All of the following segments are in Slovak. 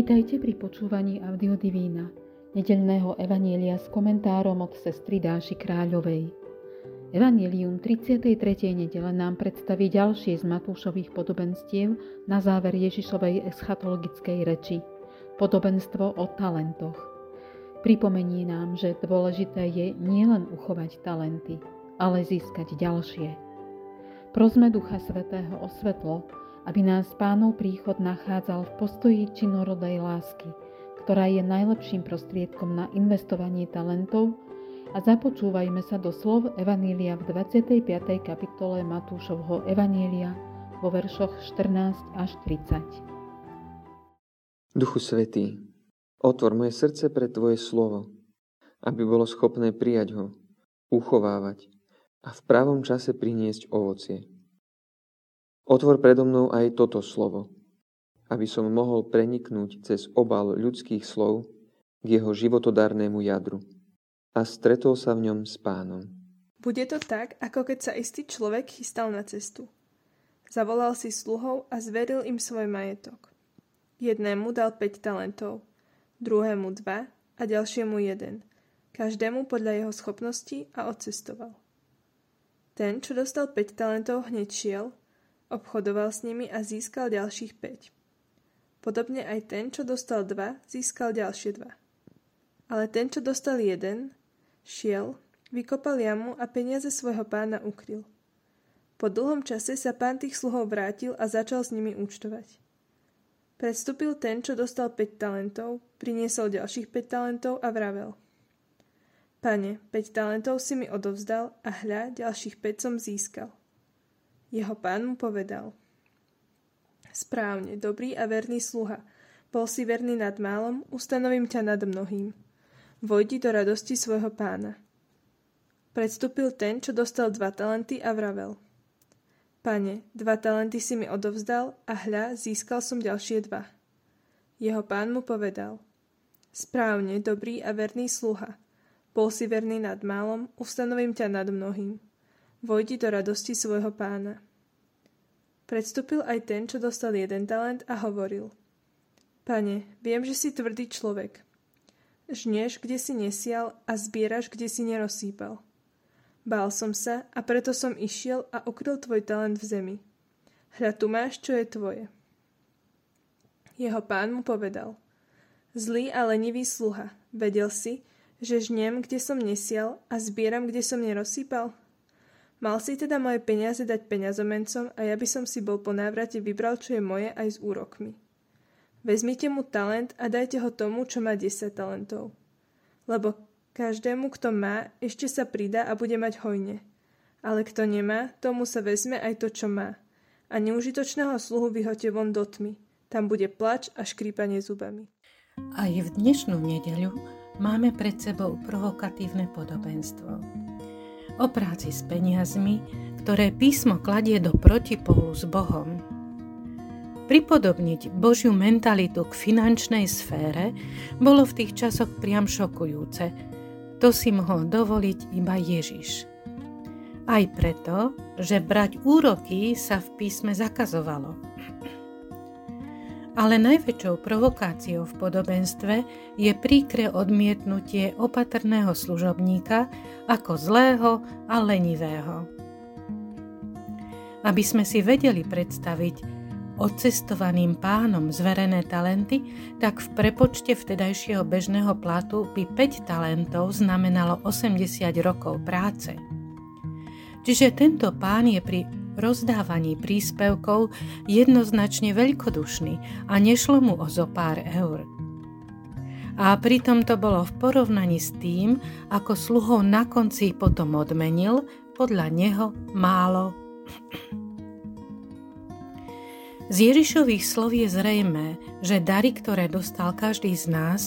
Vítajte pri počúvaní Audio Divína, nedeľného evanielia s komentárom od sestry Dáši Kráľovej. Evangelium 33. nedele nám predstaví ďalšie z Matúšových podobenstiev na záver Ježišovej eschatologickej reči. Podobenstvo o talentoch. Pripomenie nám, že dôležité je nielen uchovať talenty, ale získať ďalšie. Prosme Ducha Svetého o svetlo, aby nás pánov príchod nachádzal v postoji činorodej lásky, ktorá je najlepším prostriedkom na investovanie talentov a započúvajme sa do slov Evanília v 25. kapitole Matúšovho Evanília vo veršoch 14 až 30. Duchu Svetý, otvor moje srdce pre Tvoje slovo, aby bolo schopné prijať ho, uchovávať a v pravom čase priniesť ovocie. Otvor predo mnou aj toto slovo, aby som mohol preniknúť cez obal ľudských slov k jeho životodárnemu jadru a stretol sa v ňom s pánom. Bude to tak, ako keď sa istý človek chystal na cestu. Zavolal si sluhov a zveril im svoj majetok. Jednému dal 5 talentov, druhému dva a ďalšiemu jeden, každému podľa jeho schopností a odcestoval. Ten, čo dostal 5 talentov, hneď šiel obchodoval s nimi a získal ďalších 5. Podobne aj ten, čo dostal 2, získal ďalšie 2. Ale ten, čo dostal jeden, šiel, vykopal jamu a peniaze svojho pána ukryl. Po dlhom čase sa pán tých sluhov vrátil a začal s nimi účtovať. Predstúpil ten, čo dostal 5 talentov, priniesol ďalších 5 talentov a vravel. Pane, 5 talentov si mi odovzdal a hľa, ďalších 5 som získal. Jeho pán mu povedal. Správne, dobrý a verný sluha. Bol si verný nad málom, ustanovím ťa nad mnohým. Vojdi do radosti svojho pána. Predstúpil ten, čo dostal dva talenty a vravel. Pane, dva talenty si mi odovzdal a hľa, získal som ďalšie dva. Jeho pán mu povedal. Správne, dobrý a verný sluha. Bol si verný nad málom, ustanovím ťa nad mnohým vojdi do radosti svojho pána. Predstúpil aj ten, čo dostal jeden talent a hovoril. Pane, viem, že si tvrdý človek. Žnieš, kde si nesial a zbieraš, kde si nerozsýpal. Bál som sa a preto som išiel a ukryl tvoj talent v zemi. Hľa tu máš, čo je tvoje. Jeho pán mu povedal. Zlý a lenivý sluha, vedel si, že žnem, kde som nesial a zbieram, kde som nerozsýpal? Mal si teda moje peniaze dať peňazomencom a ja by som si bol po návrate vybral, čo je moje aj s úrokmi. Vezmite mu talent a dajte ho tomu, čo má 10 talentov. Lebo každému, kto má, ešte sa pridá a bude mať hojne. Ale kto nemá, tomu sa vezme aj to, čo má. A neužitočného sluhu vyhoďte von do tmy. Tam bude plač a škrípanie zubami. Aj v dnešnú nedeľu máme pred sebou provokatívne podobenstvo o práci s peniazmi, ktoré písmo kladie do protipolu s Bohom. Pripodobniť Božiu mentalitu k finančnej sfére bolo v tých časoch priam šokujúce. To si mohol dovoliť iba Ježiš. Aj preto, že brať úroky sa v písme zakazovalo. Ale najväčšou provokáciou v podobenstve je príkre odmietnutie opatrného služobníka ako zlého a lenivého. Aby sme si vedeli predstaviť odcestovaným pánom zverené talenty, tak v prepočte vtedajšieho bežného platu by 5 talentov znamenalo 80 rokov práce. Čiže tento pán je pri rozdávaní príspevkov jednoznačne veľkodušný a nešlo mu o zo pár eur. A pritom to bolo v porovnaní s tým, ako sluhov na konci potom odmenil, podľa neho málo. Z Ježišových slov je zrejmé, že dary, ktoré dostal každý z nás,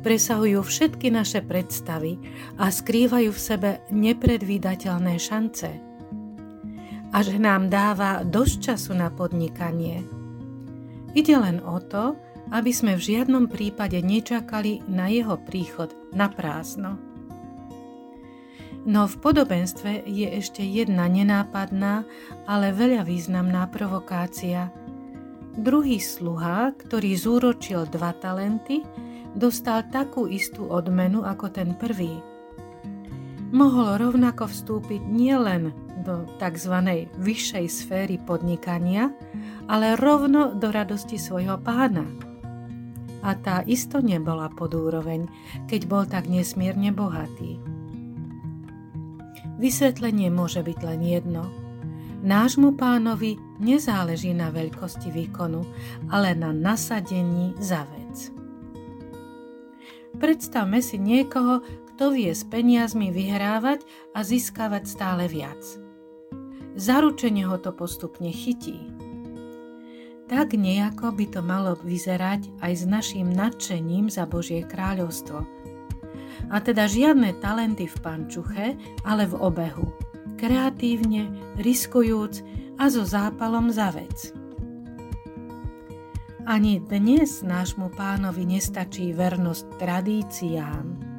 presahujú všetky naše predstavy a skrývajú v sebe nepredvídateľné šance – a že nám dáva dosť času na podnikanie. Ide len o to, aby sme v žiadnom prípade nečakali na jeho príchod na prázdno. No v podobenstve je ešte jedna nenápadná, ale veľa významná provokácia. Druhý sluha, ktorý zúročil dva talenty, dostal takú istú odmenu ako ten prvý. Mohol rovnako vstúpiť nielen do tzv. vyššej sféry podnikania, ale rovno do radosti svojho pána. A tá isto nebola pod úroveň, keď bol tak nesmierne bohatý. Vysvetlenie môže byť len jedno. Nášmu pánovi nezáleží na veľkosti výkonu, ale na nasadení za vec. Predstavme si niekoho, kto vie s peniazmi vyhrávať a získavať stále viac. Zaručenie ho to postupne chytí. Tak nejako by to malo vyzerať aj s našim nadšením za Božie kráľovstvo. A teda žiadne talenty v pančuche, ale v obehu. Kreatívne, riskujúc a so zápalom za vec. Ani dnes nášmu pánovi nestačí vernosť tradíciám,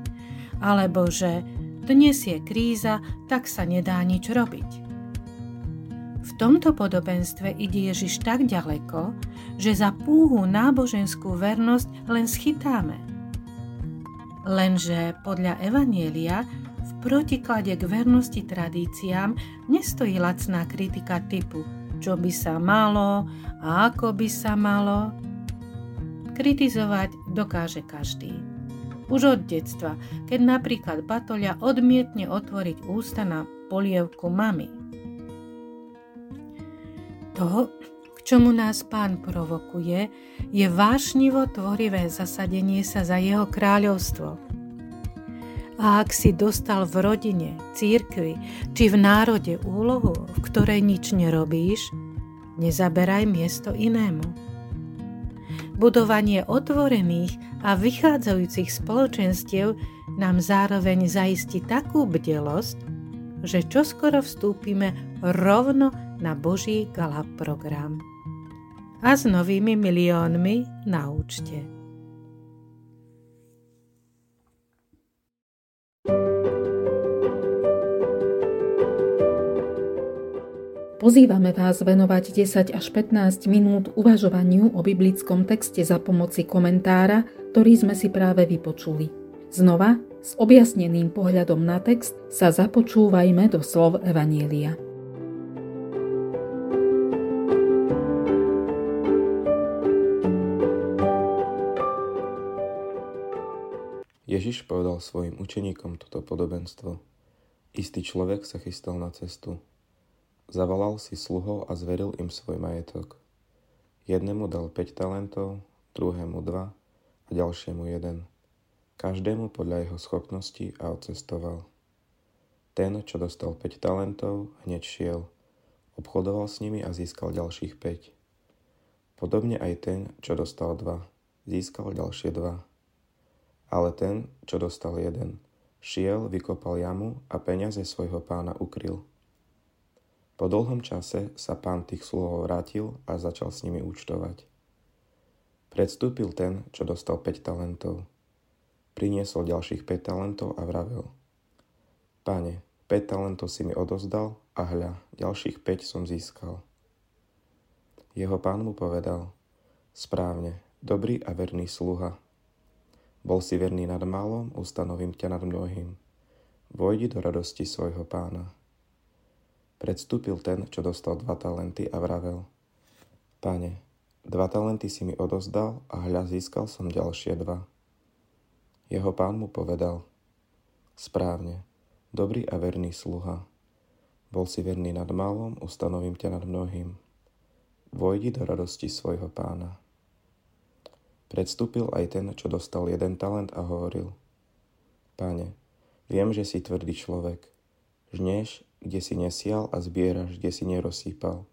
alebo že dnes je kríza, tak sa nedá nič robiť. V tomto podobenstve ide Ježiš tak ďaleko, že za púhu náboženskú vernosť len schytáme. Lenže podľa Evanielia v protiklade k vernosti tradíciám nestojí lacná kritika typu čo by sa malo a ako by sa malo. Kritizovať dokáže každý už od detstva, keď napríklad Batoľa odmietne otvoriť ústa na polievku mamy. To, k čomu nás pán provokuje, je vášnivo tvorivé zasadenie sa za jeho kráľovstvo. A ak si dostal v rodine, církvi či v národe úlohu, v ktorej nič nerobíš, nezaberaj miesto inému. Budovanie otvorených a vychádzajúcich spoločenstiev nám zároveň zaistí takú bdelosť, že čoskoro vstúpime rovno na Boží gala program. A s novými miliónmi na účte. Pozývame vás venovať 10 až 15 minút uvažovaniu o biblickom texte za pomoci komentára, ktorý sme si práve vypočuli. Znova, s objasneným pohľadom na text, sa započúvajme do slov Evanielia. Ježiš povedal svojim učeníkom toto podobenstvo. Istý človek sa chystal na cestu. Zavolal si sluhov a zveril im svoj majetok. Jednému dal 5 talentov, druhému 2 a ďalšiemu 1. Každému podľa jeho schopnosti a odcestoval. Ten, čo dostal 5 talentov, hneď šiel. Obchodoval s nimi a získal ďalších 5. Podobne aj ten, čo dostal 2, získal ďalšie 2. Ale ten, čo dostal 1, šiel, vykopal jamu a peniaze svojho pána ukryl. Po dlhom čase sa pán tých sluhov vrátil a začal s nimi účtovať. Predstúpil ten, čo dostal 5 talentov. Priniesol ďalších 5 talentov a vravel. Pane, 5 talentov si mi odozdal a hľa, ďalších 5 som získal. Jeho pán mu povedal, správne, dobrý a verný sluha. Bol si verný nad malom, ustanovím ťa nad mnohým. Vojdi do radosti svojho pána. Predstúpil ten, čo dostal dva talenty a vravel. Pane, dva talenty si mi odozdal a hľa získal som ďalšie dva. Jeho pán mu povedal. Správne, dobrý a verný sluha. Bol si verný nad malom, ustanovím ťa nad mnohým. Vojdi do radosti svojho pána. Predstúpil aj ten, čo dostal jeden talent a hovoril. Pane, viem, že si tvrdý človek. Žneš kde si nesial a zbieraš, kde si nerozsýpal.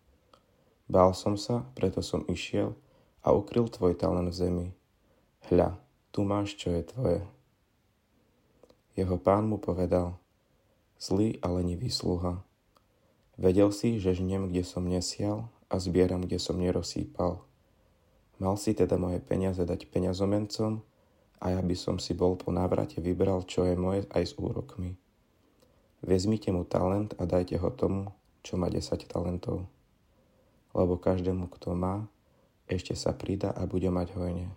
Bál som sa, preto som išiel a ukryl tvoj talent v zemi. Hľa, tu máš, čo je tvoje. Jeho pán mu povedal, zlý a lenivý sluha. Vedel si, že žnem, kde som nesial a zbieram, kde som nerozsýpal. Mal si teda moje peniaze dať peňazomencom a ja by som si bol po návrate vybral, čo je moje aj s úrokmi. Vezmite mu talent a dajte ho tomu, čo má 10 talentov. Lebo každému, kto má, ešte sa prida a bude mať hojne.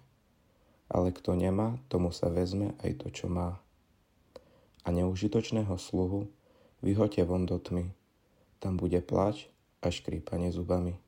Ale kto nemá, tomu sa vezme aj to, čo má. A neužitočného sluhu vyhoďte von do tmy. Tam bude plač a škrípanie zubami.